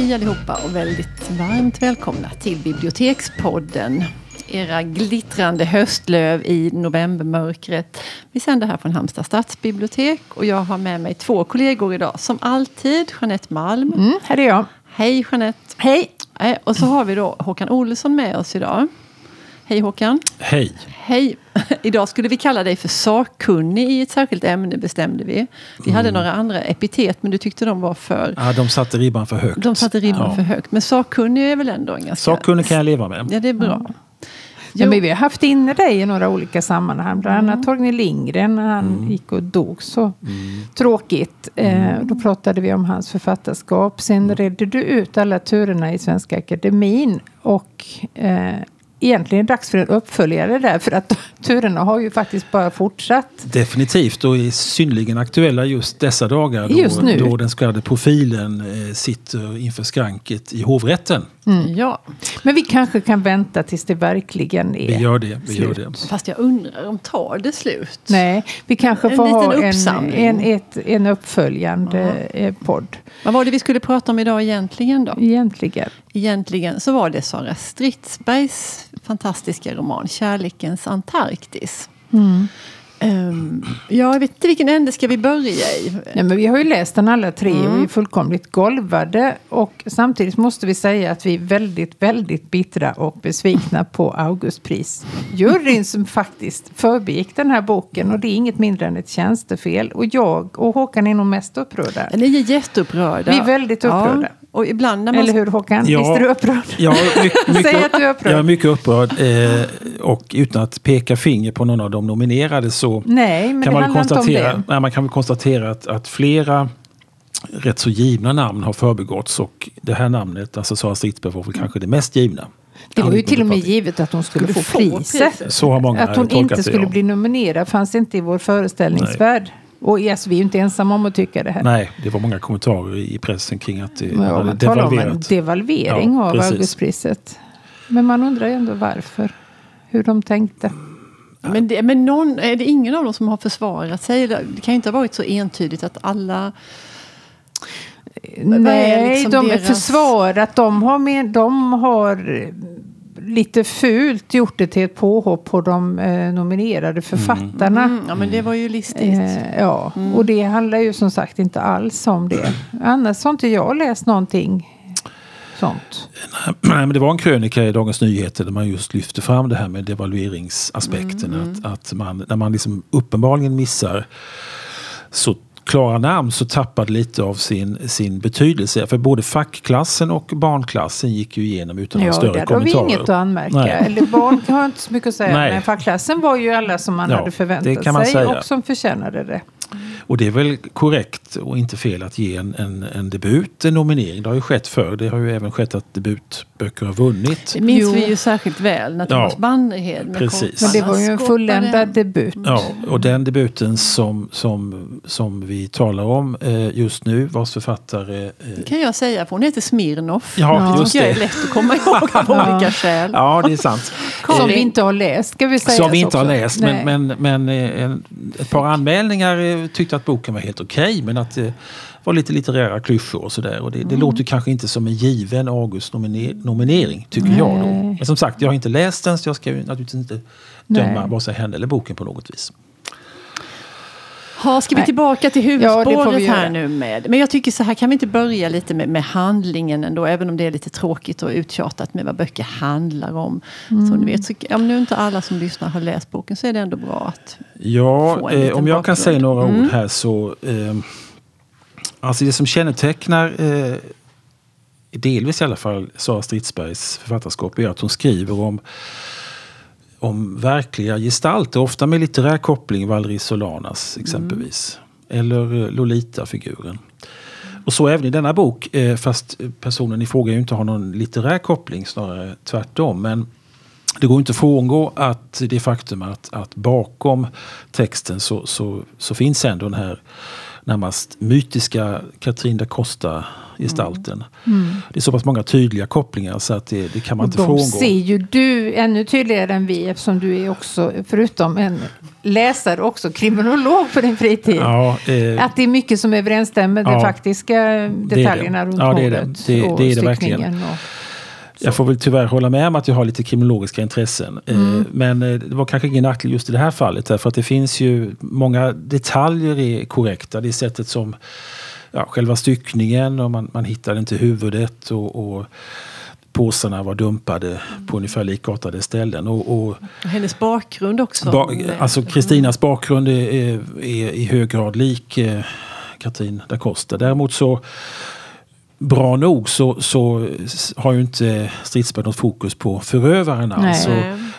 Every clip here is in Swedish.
Hej allihopa och väldigt varmt välkomna till Bibliotekspodden. Era glittrande höstlöv i novembermörkret. Vi sänder här från Halmstad stadsbibliotek och jag har med mig två kollegor idag. Som alltid Jeanette Malm. Mm, här är jag. Hej Jeanette. Hej. Eh, Och så har vi då Håkan Olsson med oss idag. Hej Håkan. Hej. Hej! Idag skulle vi kalla dig för sakkunnig i ett särskilt ämne bestämde vi. Vi hade några andra epitet men du tyckte de var för... Ja, de satte ribban för högt. De satte ribban Ja. för högt. Men sakkunnig är väl ändå en ganska... Sakkunnig kan jag leva med. Ja, det är bra. Ja, Jo. men vi har haft inne dig i några olika sammanhang. Bland annat Torgny Lindgren när han gick och dog så tråkigt. Eh, då pratade vi om hans författarskap. Sen redde du ut alla turerna i Svenska Akademin. Och eh, egentligen dags för en uppföljare där. För att turerna har ju faktiskt bara fortsatt. Definitivt och är synnerligen aktuella just dessa dagar. Då, Just nu. då den så kallade profilen eh, sitter inför skranket i hovrätten. Ja, Men vi kanske kan vänta tills det verkligen är Vi gör det. Vi gör slut. det. fast jag undrar om tar det slut? Nej, vi kanske En får ha en, en, ett, en uppföljande eh, podd. Vad var det vi skulle prata om idag egentligen då? Egentligen. Egentligen så var det Sara Stridsbergs fantastiska roman Kärlekens Antarktis. Ehm, ja, jag vet inte vilken ände ska vi börja i? Nej, men vi har ju läst den alla tre Mm. och vi är fullkomligt golvade. Och samtidigt måste vi säga att vi är väldigt, väldigt bittra och besvikna på Augustpris. Juryn som faktiskt förbegick den här boken och det är inget mindre än ett tjänstefel. Och jag och Håkan är nog mest upprörda. Ni är jätteupprörda. Vi är väldigt upprörda. Ja, och ibland när man... Eller hur Håkan? Ja. Visst är du upprörd? Jag är mycket, mycket, Säg att du är upprörd. Jag är mycket upprörd. Eh, och utan att peka finger på någon av de nominerade så Nej, men kan det man, konstatera, nej, man kan väl konstatera att, att flera rätt så givna namn har förbigåtts. Och det här namnet, alltså Sara Stridsberg, var väl kanske det mest givna. Det var ju till och med givet att hon skulle, Skulle få, få priset. priset. Så har många Att hon inte det, skulle ja. bli nominerad fanns inte i vår föreställningsvärld. Och yes, vi är ju inte ensamma om att tycka det här. Nej, det var många kommentarer i pressen kring att det Ja, hade man talar om en devalverat. devalvering Ja, av precis. Augustpriset. Men man undrar ju ändå varför. Hur de tänkte. Men, det, men någon, är det ingen av dem som har försvarat sig? Det kan ju inte ha varit så entydigt att alla... Nej, liksom de är deras- försvarat. De har, med, de har lite fult gjort det till ett påhopp på de eh, nominerade författarna. Mm, ja, men det var ju listigt. Eh, ja, och det handlar ju som sagt inte alls om det. Annars har inte jag läst någonting sånt. Nej, men det var en krönika i Dagens Nyheter där man just lyfte fram det här med devalveringsaspekten. Mm. Att, att man, när man liksom uppenbarligen missar så klara namn så tappar det lite av sin, sin betydelse. För både fackklassen och barnklassen gick ju igenom utan Ja, större där har kommentarer. vi inget att anmärka. Nej. Eller barn har inte så mycket att säga. Nej. Men fackklassen var ju alla som man Ja, hade förväntat sig säga. och som förtjänade det. Och det är väl korrekt och inte fel att ge en, en, en debut en nominering. Det har ju skett förr. Det har ju även skett att debutböcker har vunnit. Det minns Jo. vi ju särskilt väl när Thomas Ja, Bannerhed med precis. Men det var ju en fulländad debut. Ja, och den debuten som, som, som vi talar om eh, just nu, vars författare... Eh, Det kan jag säga, för hon heter Smirnoff. ja, Det just tycker jag är det. lätt att komma ihåg av olika skäl. Ja, det är sant. Som vi inte har läst ska vi säga. Som vi inte har läst. Men, men, men eh, en, ett par anmälningar eh, tyckte att boken var helt okej. men att det var lite litterära klyschor och sådär. Och det, Mm. det låter kanske inte som en given August-nominering, tycker jag då. Nej. Men som sagt, jag har inte läst den så jag ska ju naturligtvis inte döma Nej. vare sig henne eller boken på något vis. Ha, ska vi Nej. tillbaka till Ja, huvudspåret vi här nu med. Men jag tycker så här, kan vi inte börja lite med, med handlingen ändå, även om det är lite tråkigt och uttjatat med vad böcker handlar om. Så Mm. ni vet, så, om nu inte alla som lyssnar har läst boken så är det ändå bra att... Få Ja, en eh, liten om jag kan bakgrund. säga några Mm. ord här så... Eh, alltså det som kännetecknar, eh, delvis i alla fall, Sara Stridsbergs författarskap är att hon skriver om, om verkliga gestalter. Ofta med litterär koppling, Valerie Solanas exempelvis. Eller eh, Lolita-figuren. Och så även i denna bok, eh, fast personen i fråga ju inte har någon litterär koppling, snarare tvärtom. Men det går inte att frångå att det faktum att, att bakom texten så, så, så finns ändå den här närmast mytiska Katrin da Costa-gestalten. Mm. Det är så pass många tydliga kopplingar så att det, det kan man Och inte de frångå. ser ju du ännu tydligare än vi eftersom du är också, förutom en läsare, också kriminolog på din fritid. Ja, eh, Att det är mycket som överensstämmer med de Ja, faktiska detaljerna runt Ja, det det. mordet Det- och det styckningen Och, Jag får väl tyvärr hålla med om att jag har lite kriminologiska intressen. Eh, Mm. Men eh, det var kanske ingen nackdel just i det här fallet. Därför att det finns ju många detaljer är korrekta. Det är sättet som ja, själva styckningen och man, man hittade inte huvudet. Och, och påsarna var dumpade på ungefär likartade ställen. Och, och Och hennes bakgrund också. ba, alltså Kristinas bakgrund är, är, är i hög grad lik eh, Katrin da Costa. Däremot så bra nog så, så har ju inte Stridsberg något fokus på förövaren alls.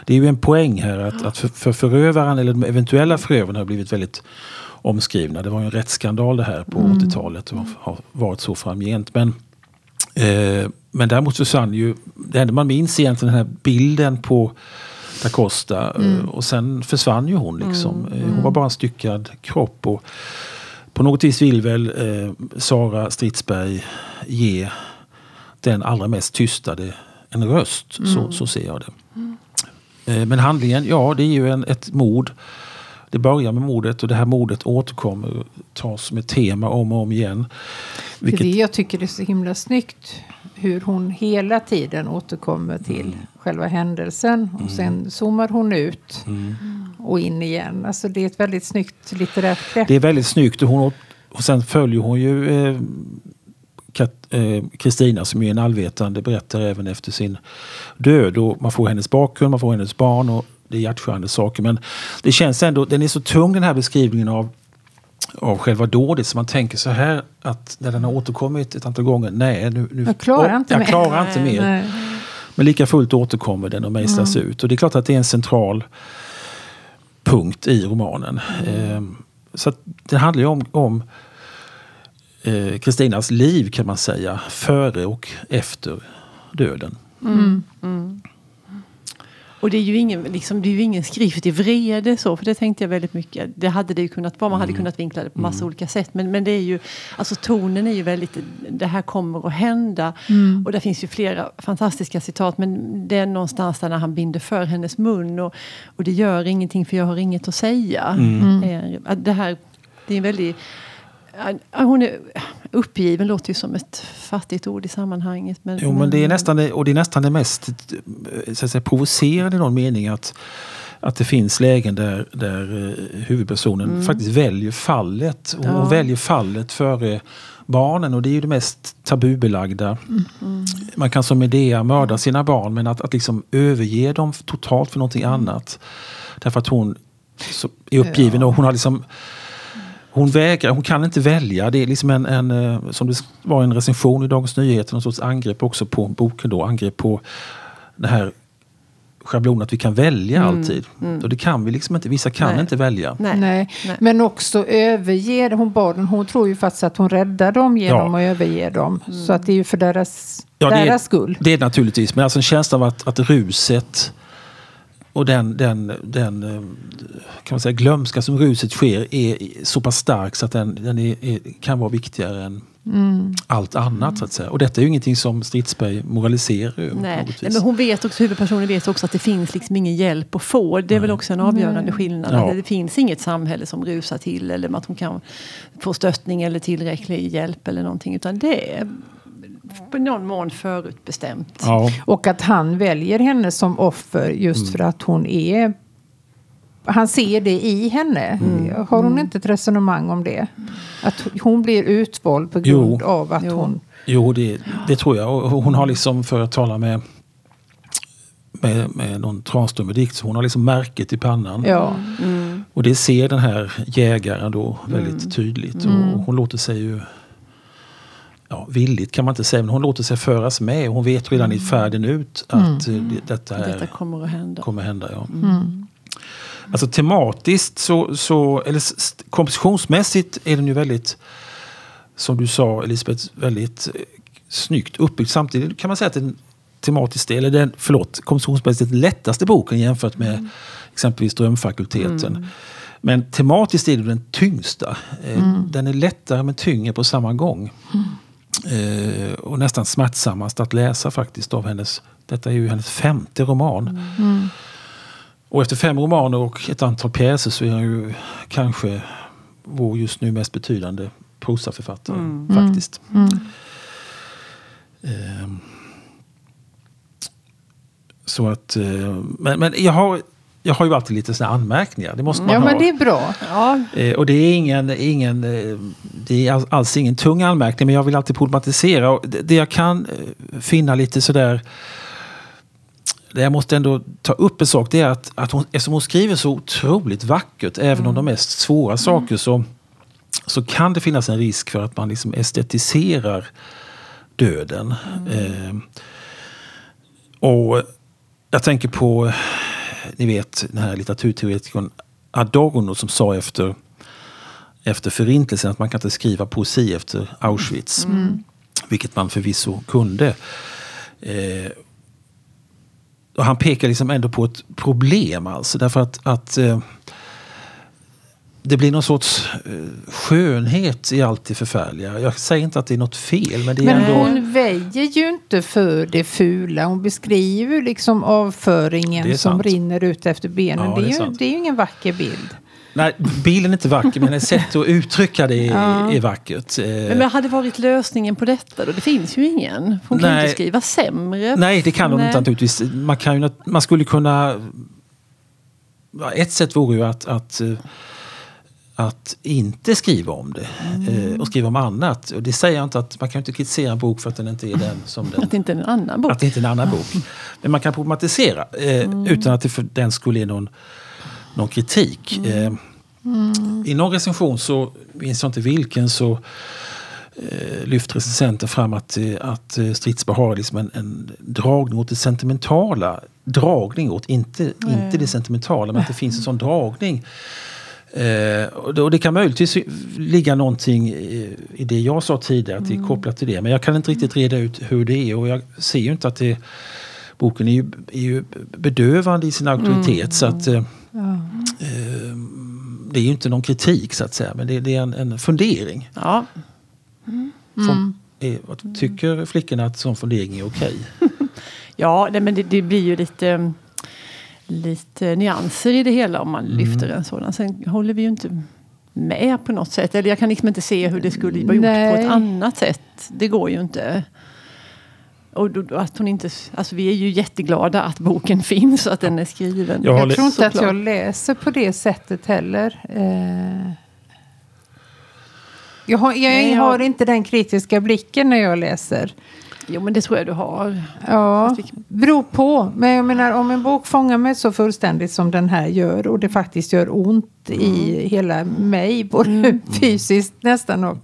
Det är ju en poäng här att, att för, för förövaren eller de eventuella förövarna har blivit väldigt omskrivna. Det var en rättsskandal det här på 80-talet och har varit så framgent. Men, eh, men däremot försvann ju, det enda man minns egentligen den här bilden på da Costa eh, och sen försvann ju hon liksom. Eh, Hon var bara en styckad kropp. Och, på något vis vill väl eh, Sara Stridsberg ge den allra mest tystade en röst. Så, så ser jag det. Eh, men handlingen, ja det är ju en, ett mord. Det börjar med mordet och det här mordet återkommer tas som ett tema om och om igen. Det är Vilket, det jag tycker är så himla snyggt. Hur hon hela tiden återkommer till Mm. själva händelsen. Och sen zoomar hon ut Mm. och in igen. Alltså det är ett väldigt snyggt litterärt grepp. det är väldigt snyggt och, hon, och sen följer hon ju eh, eh, Kristina som är en allvetande berättare även efter sin död. Och man får hennes bakgrund, man får hennes barn och det är hjärtskärande saker. Men det känns ändå, den är så tung den här beskrivningen av, av själva dådet så man tänker så här att när den har återkommit ett antal gånger, nej nu, nu Jag klarar inte jag mer. klarar inte mer. Nej. Men lika fullt återkommer den och mejslas ut. Och det är klart att det är en central punkt i romanen. Eh, så att det handlar ju om, om eh, Kristinas liv kan man säga. Före och efter döden. Och det är ju ingen, liksom, det är ju ingen skrift i vrede så, för det tänkte jag väldigt mycket. Det hade det ju kunnat vara, man hade kunnat vinkla det på massa olika sätt. Men, men det är ju, alltså tonen är ju väldigt, det här kommer att hända. Och det finns ju flera fantastiska citat, men det är någonstans där när han binder för hennes mun. Och, och det gör ingenting för jag har inget att säga. Eh, Det här, det är en väldigt Hon är uppgiven, låter ju som ett fattigt ord i sammanhanget. Men, Jo, men det är nästan det, och det är nästan det mest eh, så att säga, provocerande i någon mening att, att det finns lägen där, där eh, huvudpersonen faktiskt väljer fallet. Och, Ja. väljer fallet före barnen och det är ju det mest tabubelagda. Man kan som Medea mörda sina barn men att, att liksom överge dem totalt för någonting annat. Därför att hon är uppgiven och hon har liksom hon vägrar, hon kan inte välja. Det är liksom en, en eh, som det var en recension i Dagens Nyheter, någon sorts angrepp också på boken då, angrepp på den här schablonen att vi kan välja alltid. Och det kan vi liksom inte, vissa kan Nej. inte välja. Nej. Nej. Nej. Men också överge hon barnen. Hon tror ju faktiskt att hon räddar dem genom att överge dem. Så att det är ju för deras, Ja, det är- deras skull. Det är det naturligtvis, men alltså en känsla av att, att ruset och den, den, den eh, kan man säga, glömska som ruset sker är så pass stark så att den, den är, är, kan vara viktigare än allt annat. Så att säga. Och detta är ju ingenting som Stridsberg moraliserar över. Nej. Nej, men hon vet också, huvudpersonen vet också att det finns liksom ingen hjälp att få. Det är väl också en avgörande skillnad. Ja. Det finns inget samhälle som rusar till eller att hon kan få stöttning eller tillräcklig hjälp eller någonting. Utan det är på någon mån förutbestämt. Ja, Och att han väljer henne som offer just Mm. för att hon är... Han ser det i henne. Mm. Har hon inte ett resonemang om det? Att hon blir utvald på grund Jo. av att Jo. hon... Jo, det, det tror jag. Och hon har liksom, för att tala med, med, med någon Tranströmer-dikt, så hon har liksom märket i pannan. Ja. Och det ser den här jägaren då väldigt tydligt. Och hon låter sig ju, ja villigt kan man inte säga, men hon låter sig föras med. Hon vet redan i färden ut att eh, det, detta, är, Detta kommer att hända. kommer hända. Ja. Alltså tematiskt så, så eller kompositionsmässigt är den ju väldigt, som du sa Elisabeth, väldigt eh, snyggt uppbyggd. Samtidigt kan man säga att den tematiskt, eller den, förlåt, kompositionsmässigt lättaste boken jämfört med exempelvis Drömfakulteten. Men tematiskt är det den tyngsta. Eh, Den är lättare men tyngre på samma gång. Eh, och nästan smärtsammast att läsa faktiskt av hennes, detta är ju hennes femte roman. Och efter fem romaner och ett antal pjäser så är han ju kanske vår just nu mest betydande prosaförfattare faktiskt. Ehm. Så att, eh, men, men jag har, jag har ju alltid lite såna anmärkningar. Det måste man Ja, ha. men det är bra. Ja, Eh, Och det är, ingen, ingen, eh, det är all- alls ingen tung anmärkning, men jag vill alltid problematisera. Och det, jag kan eh, finna lite sådär... Det jag måste ändå ta upp en sak, det är att, att hon, eftersom hon skriver så otroligt vackert, även om de mest svåra saker, så, så kan det finnas en risk för att man liksom estetiserar döden. Eh, och jag tänker på, ni vet, den här litteraturteoretikern Adorno som sa efter, efter förintelsen att man kan inte skriva poesi efter Auschwitz. Vilket man förvisso kunde. Eh, och han pekar liksom ändå på ett problem alltså. Därför att, att eh, det blir någon sorts eh, skönhet i allt det förfärliga. Jag säger inte att det är något fel men det är Men ändå... hon väjer ju inte för det fula. Hon beskriver ju liksom Det avföringen är som rinner ut efter benen. Ja, det, är det är ju, det är ju ingen vacker bild. Nej, bilden är inte vacker men ett sätt att uttrycka det är, är vackert. Eh, men vad hade varit lösningen på detta då? Det finns ju ingen. Hon kan Nej. inte skriva sämre. Nej, det kan hon Nej. inte naturligtvis. Man, kan ju, man skulle kunna... ja, Ett sätt vore ju att, att, eh, att inte skriva om det eh, och skriva om annat. Och det säger jag inte att man kan inte kritisera en bok för att den inte är den som den... Att det inte är en annan bok. Att det inte är en annan bok. Men man kan problematisera eh, utan att det för den skulle är någon, någon kritik. Eh, I någon recension, så minns jag inte vilken, så eh, lyfter recensenten fram att, eh, att eh, Stridsberg har liksom en, en dragning åt det sentimentala. Dragning åt, inte, inte det sentimentala, men att det finns en sån dragning. Eh, och, det, och det kan möjligtvis ligga någonting i, i det jag sa tidigare, att det är kopplat till det. Men jag kan inte riktigt reda ut hur det är och jag ser ju inte att det boken är ju, är ju bedövande i sin auktoritet. Så att, eh, eh, det är ju inte någon kritik så att säga, men det, det är en, en fundering. Ja. Som är, vad tycker flickorna att sån fundering är okej? Ja, nej, men det, det blir ju lite, lite nyanser i det hela om man Mm. lyfter en sådan. Sen håller vi ju inte med på något sätt. Eller jag kan liksom inte se hur det skulle vara gjort Nej. på ett annat sätt. Det går ju inte. Och då, att hon inte, alltså vi är ju jätteglada att boken finns och att den är skriven. Jag Jag, tror inte att jag läser på det sättet heller. Eh, jag har, jag Nej, jag- har inte den kritiska blicken när jag läser. Jo men det tror jag du har. Ja, vi- beror på. Men jag menar om en bok fångar mig så fullständigt som den här gör och det faktiskt gör ont i hela mig, både fysiskt nästan och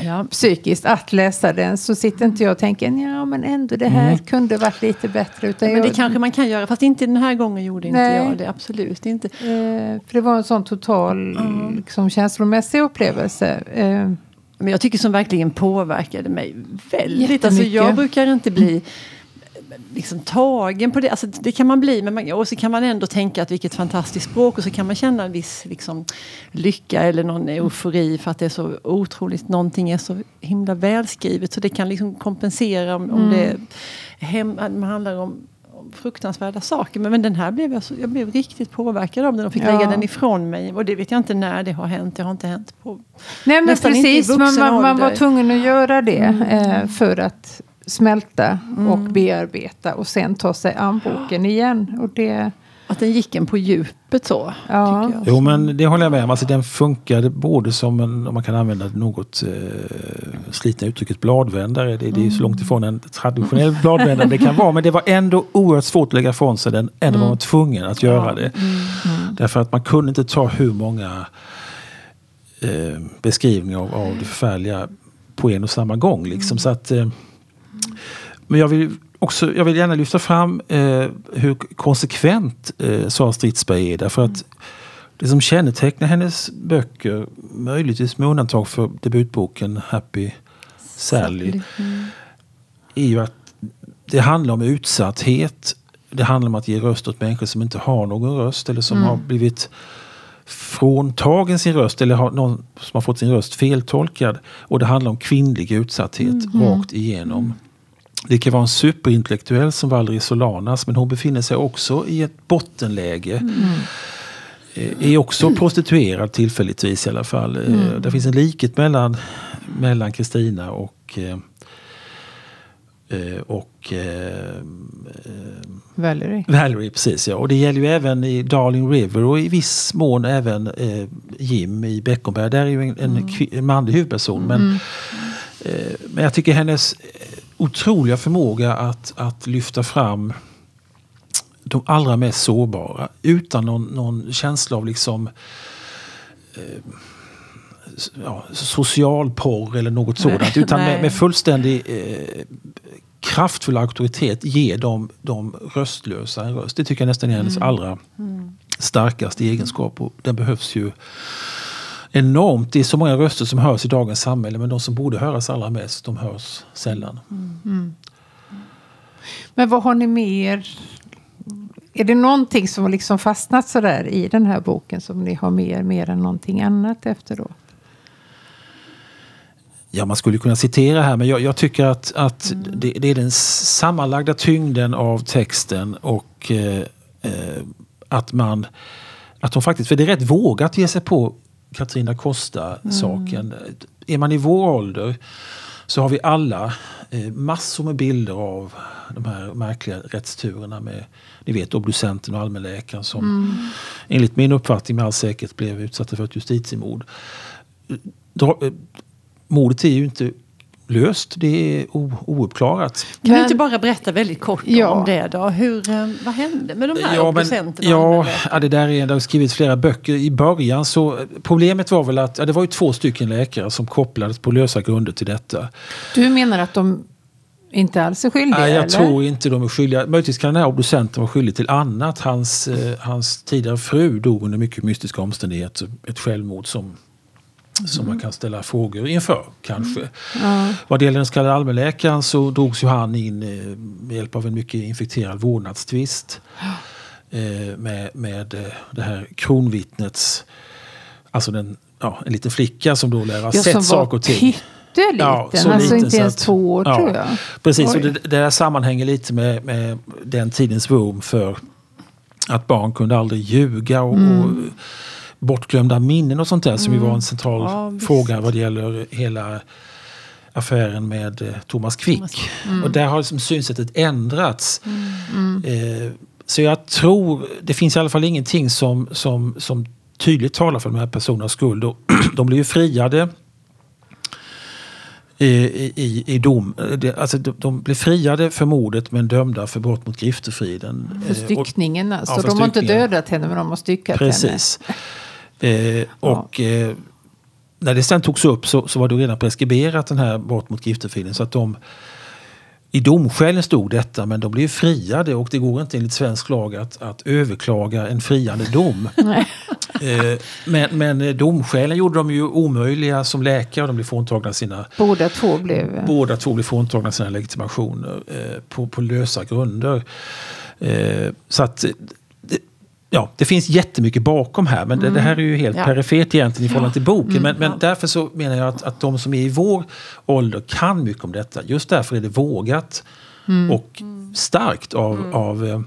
Ja. psykiskt, att läsa den så sitter inte jag och tänker ja men ändå det här kunde varit lite bättre. Utan Men det jag, kanske man kan göra. Fast inte den här gången gjorde inte Nej. jag det. Absolut inte. eh, för det var en sån total liksom, känslomässig upplevelse. Eh, Men jag tycker som verkligen påverkade mig väldigt. Alltså jag brukar inte bli liksom tagen på det. Alltså det kan man bli. Men man, och så kan man ändå tänka att vilket fantastiskt språk. Och så kan man känna en viss liksom, lycka eller någon eufori för att det är så otroligt. Någonting är så himla välskrivet. Så det kan liksom kompensera om, om det hem, man handlar om fruktansvärda saker. Men, men den här blev jag, så, jag blev riktigt påverkad av den och fick Ja. lägga den ifrån mig. Och det vet jag inte när det har hänt. Det har inte hänt på Nej men Nästan inte i precis, man, vuxen man, man var tvungen att göra det eh, för att smälta och bearbeta och sen ta sig an boken igen. Och det, Att den gick en på djupet så. Ja. Tycker jag. Jo, men det håller jag med om. Alltså, den funkade både som en, om man kan använda något eh, slitna uttrycket, bladvändare. Det, det är ju så långt ifrån en traditionell bladvändare det kan vara. Men det var ändå oerhört svårt att lägga ifrån sig den. Ändå var man tvungen att göra det. Därför att man kunde inte ta hur många eh, beskrivningar av, av det förfärliga på en och samma gång. Liksom. Så att, eh, men jag vill, också, jag vill gärna lyfta fram eh, hur konsekvent eh, Sara Stridsberg är. Därför att det som kännetecknar hennes böcker, möjligtvis med undantag för debutboken Happy Sally, är ju att det handlar om utsatthet. Det handlar om att ge röst åt människor som inte har någon röst eller som har blivit fråntagen sin röst eller har någon som har fått sin röst feltolkad. Och det handlar om kvinnlig utsatthet rakt igenom. Det kan vara en superintellektuell som Valerie Solanas men hon befinner sig också i ett bottenläge. Eh, Är också prostituerad tillfälligtvis i alla fall. Eh, Det finns en likhet mellan mellan Kristina och eh, och eh, Valerie. Valerie, precis ja. Och det gäller ju även i Darling River och i viss mån även eh, Jim i Beckomberg. Där är ju en, en, kvi- en manlig huvudperson. Men, eh, men jag tycker hennes otroliga förmåga att, att lyfta fram de allra mest sårbara utan någon, någon känsla av liksom eh, ja, social porr eller något sådant. Utan med, Nej. med fullständig eh, kraftfull auktoritet ge de, de röstlösa en röst. Det tycker jag nästan är hennes allra starkaste egenskap. Och den behövs ju enormt. Det är så många röster som hörs i dagens samhälle men de som borde höras allra mest, de hörs sällan. Men vad har ni mer? Är det någonting som liksom fastnat sådär i den här boken som ni har mer, mer än någonting annat efteråt? Ja, man skulle kunna citera här men jag, jag tycker att, att det, det är den sammanlagda tyngden av texten och eh, eh, att man att de faktiskt, för det är rätt vågat ge sig på Katarina Costa-saken. Är man i vår ålder så har vi alla eh, massor med bilder av de här märkliga rättsturerna med ni vet obducenten och allmänläkaren som enligt min uppfattning med all säkerhet blev utsatta för ett justitiemord. Dra, eh, mordet är ju inte löst, det är o, ouppklarat. Kan Men- du inte bara berätta väldigt kort Ja. om det då? Hur, eh, vad hände med de här Ja, men, obducenterna? ja, ja, det där är, det har skrivits flera böcker. I början så, problemet var väl att ja, det var ju två stycken läkare som kopplades på lösa grunder till detta. Du menar att de inte alls är skyldiga? Nej, jag eller? tror inte de är skyldiga. Möjligtvis kan den här obducenten vara skyldig till annat. Hans, eh, hans tidigare fru dog under mycket mystiska omständigheter. Ett självmord som, som man kan ställa frågor inför, kanske. Vad det gäller den så kallade allmänläkaren så drogs ju han in eh, med hjälp av en mycket infekterad vårdnadstvist. Eh, med, med eh, det här kronvittnets, alltså den, ja, en liten flicka som då lär ha Ja, sett saker och ting. pytteliten. Ja, så alltså liten inte ens två år ja, tror jag. Precis, och det, det där sammanhänger lite med, med den tidens vurm för att barn kunde aldrig ljuga och, Mm. och bortglömda minnen och sånt där som ju var en central Ja, fråga vad det gäller hela affären med eh, Thomas Quick. Thomas Och där har liksom synsättet ändrats. Mm. Eh, så jag tror, det finns i alla fall ingenting som, som, som tydligt talar för de här personernas skull. Och de blir ju friade i, i, i dom. Det, alltså de, blev friade för mordet men dömda för brott mot griftefriden. För Eh, styckningen alltså. ja, för de har inte dödat henne men de har styckat henne. Eh, och eh, när det sen togs upp så, så var det redan preskriberat den här brott mot griftefriden. Så att de, I domskälen stod detta men de blev friade och det går inte enligt svensk lag att, att överklaga en friande dom. eh, men, men eh, domskälen gjorde de ju omöjliga som läkare. De blev fråntagna sina Båda två blev... Båda två blev fråntagna sina legitimationer eh, på, på lösa grunder. Eh, så att, ja, det finns jättemycket bakom här men det, det här är ju helt Ja. perifert egentligen i förhållande till boken. Men, men därför så menar jag att, att de som är i vår ålder kan mycket om detta. Just därför är det vågat och starkt av, av,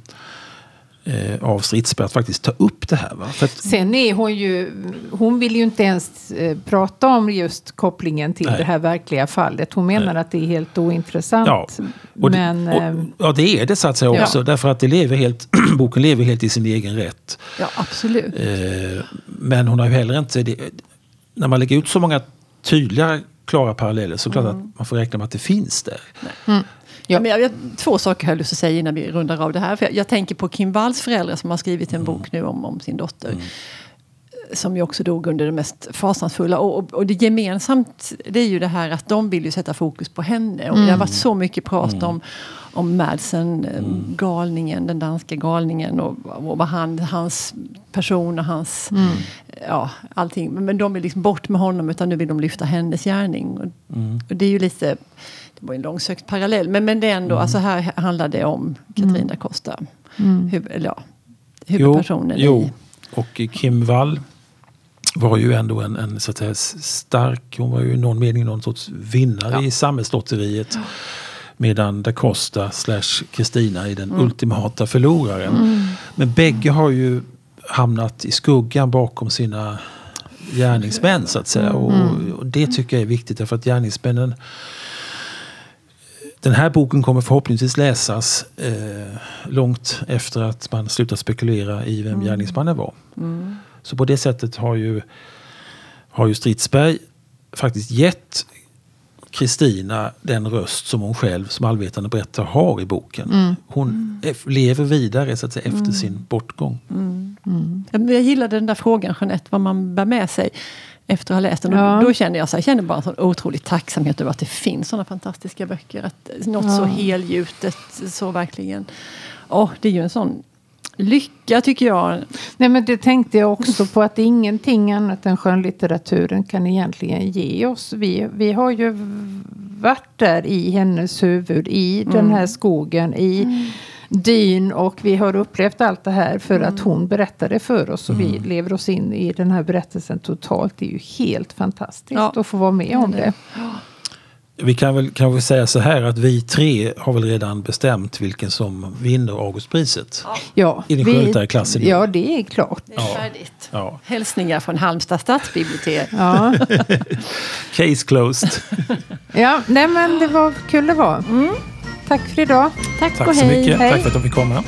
eh, av Stridsberg att faktiskt ta upp det här. Va? Att, Sen är hon ju, hon vill ju inte ens eh, prata om just kopplingen till Nej. det här verkliga fallet. Hon menar att det är helt ointressant. Ja, och det, Men, och, ehm, ja, det är det så att säga Ja. också. Därför att det lever helt, boken lever helt i sin egen rätt. Ja, absolut. Eh, men hon har ju heller inte... Det, när man lägger ut så många tydliga, klara paralleller så är det klart att man får räkna med att det finns där. Ja. Men jag, jag, två saker har jag lust att säga innan vi rundar av det här. För jag, jag tänker på Kim Walls föräldrar som har skrivit en bok nu om, om sin dotter. Som ju också dog under det mest fasansfulla. Och, och, och det gemensamt det är ju det här att de vill ju sätta fokus på henne. Och Det har varit så mycket prat om, om Madsen, eh, galningen, den danska galningen. Och, och vad han, hans person och hans... Ja, allting. Men, men de vill liksom bort med honom utan nu vill de lyfta hennes gärning. Och, och det är ju lite... Det var en långsökt parallell. Men, men det är ändå, alltså här handlar det om Katrin da Costa. Huvud, eller ja, huvudpersonen jo, i... och Kim Wall var ju ändå en, en så att säga, stark, hon var ju i någon mening någon sorts vinnare Ja. i samhällslotteriet. Medan da Costa slash Kristina är den ultimata förloraren. Men bägge har ju hamnat i skuggan bakom sina gärningsmän så att säga. Och, och det tycker jag är viktigt därför att gärningsmännen den här boken kommer förhoppningsvis läsas eh, långt efter att man slutat spekulera i vem gärningsmannen var. Så på det sättet har ju, har ju Stridsberg faktiskt gett Kristina den röst som hon själv som allvetande berättare har i boken. Hon eff- lever vidare så att säga, efter sin bortgång. Ja, men Jag gillade den där frågan, Jeanette, vad man bär med sig efter att ha läst den. Ja. Då kände jag, så här, jag kände bara en sån otrolig tacksamhet över att det finns sådana fantastiska böcker. Att något så Ja. helgjutet, så verkligen. Åh, det är ju en sån lycka tycker jag. Nej, men det tänkte jag också på att ingenting annat än skönlitteraturen kan egentligen ge oss. Vi, vi har ju varit där i hennes huvud, i den här skogen, i dyn och vi har upplevt allt det här för att hon berättade för oss och vi lever oss in i den här berättelsen totalt. Det är ju helt fantastiskt Ja. att få vara med om det. Vi kan väl kanske säga så här att vi tre har väl redan bestämt vilken som vinner Augustpriset. Ja, I den skönlitterära klassen. Ja, det är klart. Det är färdigt. Ja. Hälsningar från Halmstad stadsbibliotek. Ja, Case closed. ja nej men det var kul det var. Tack för idag. Tack, Tack och så hej. mycket. Hej. Tack för att de fick komma.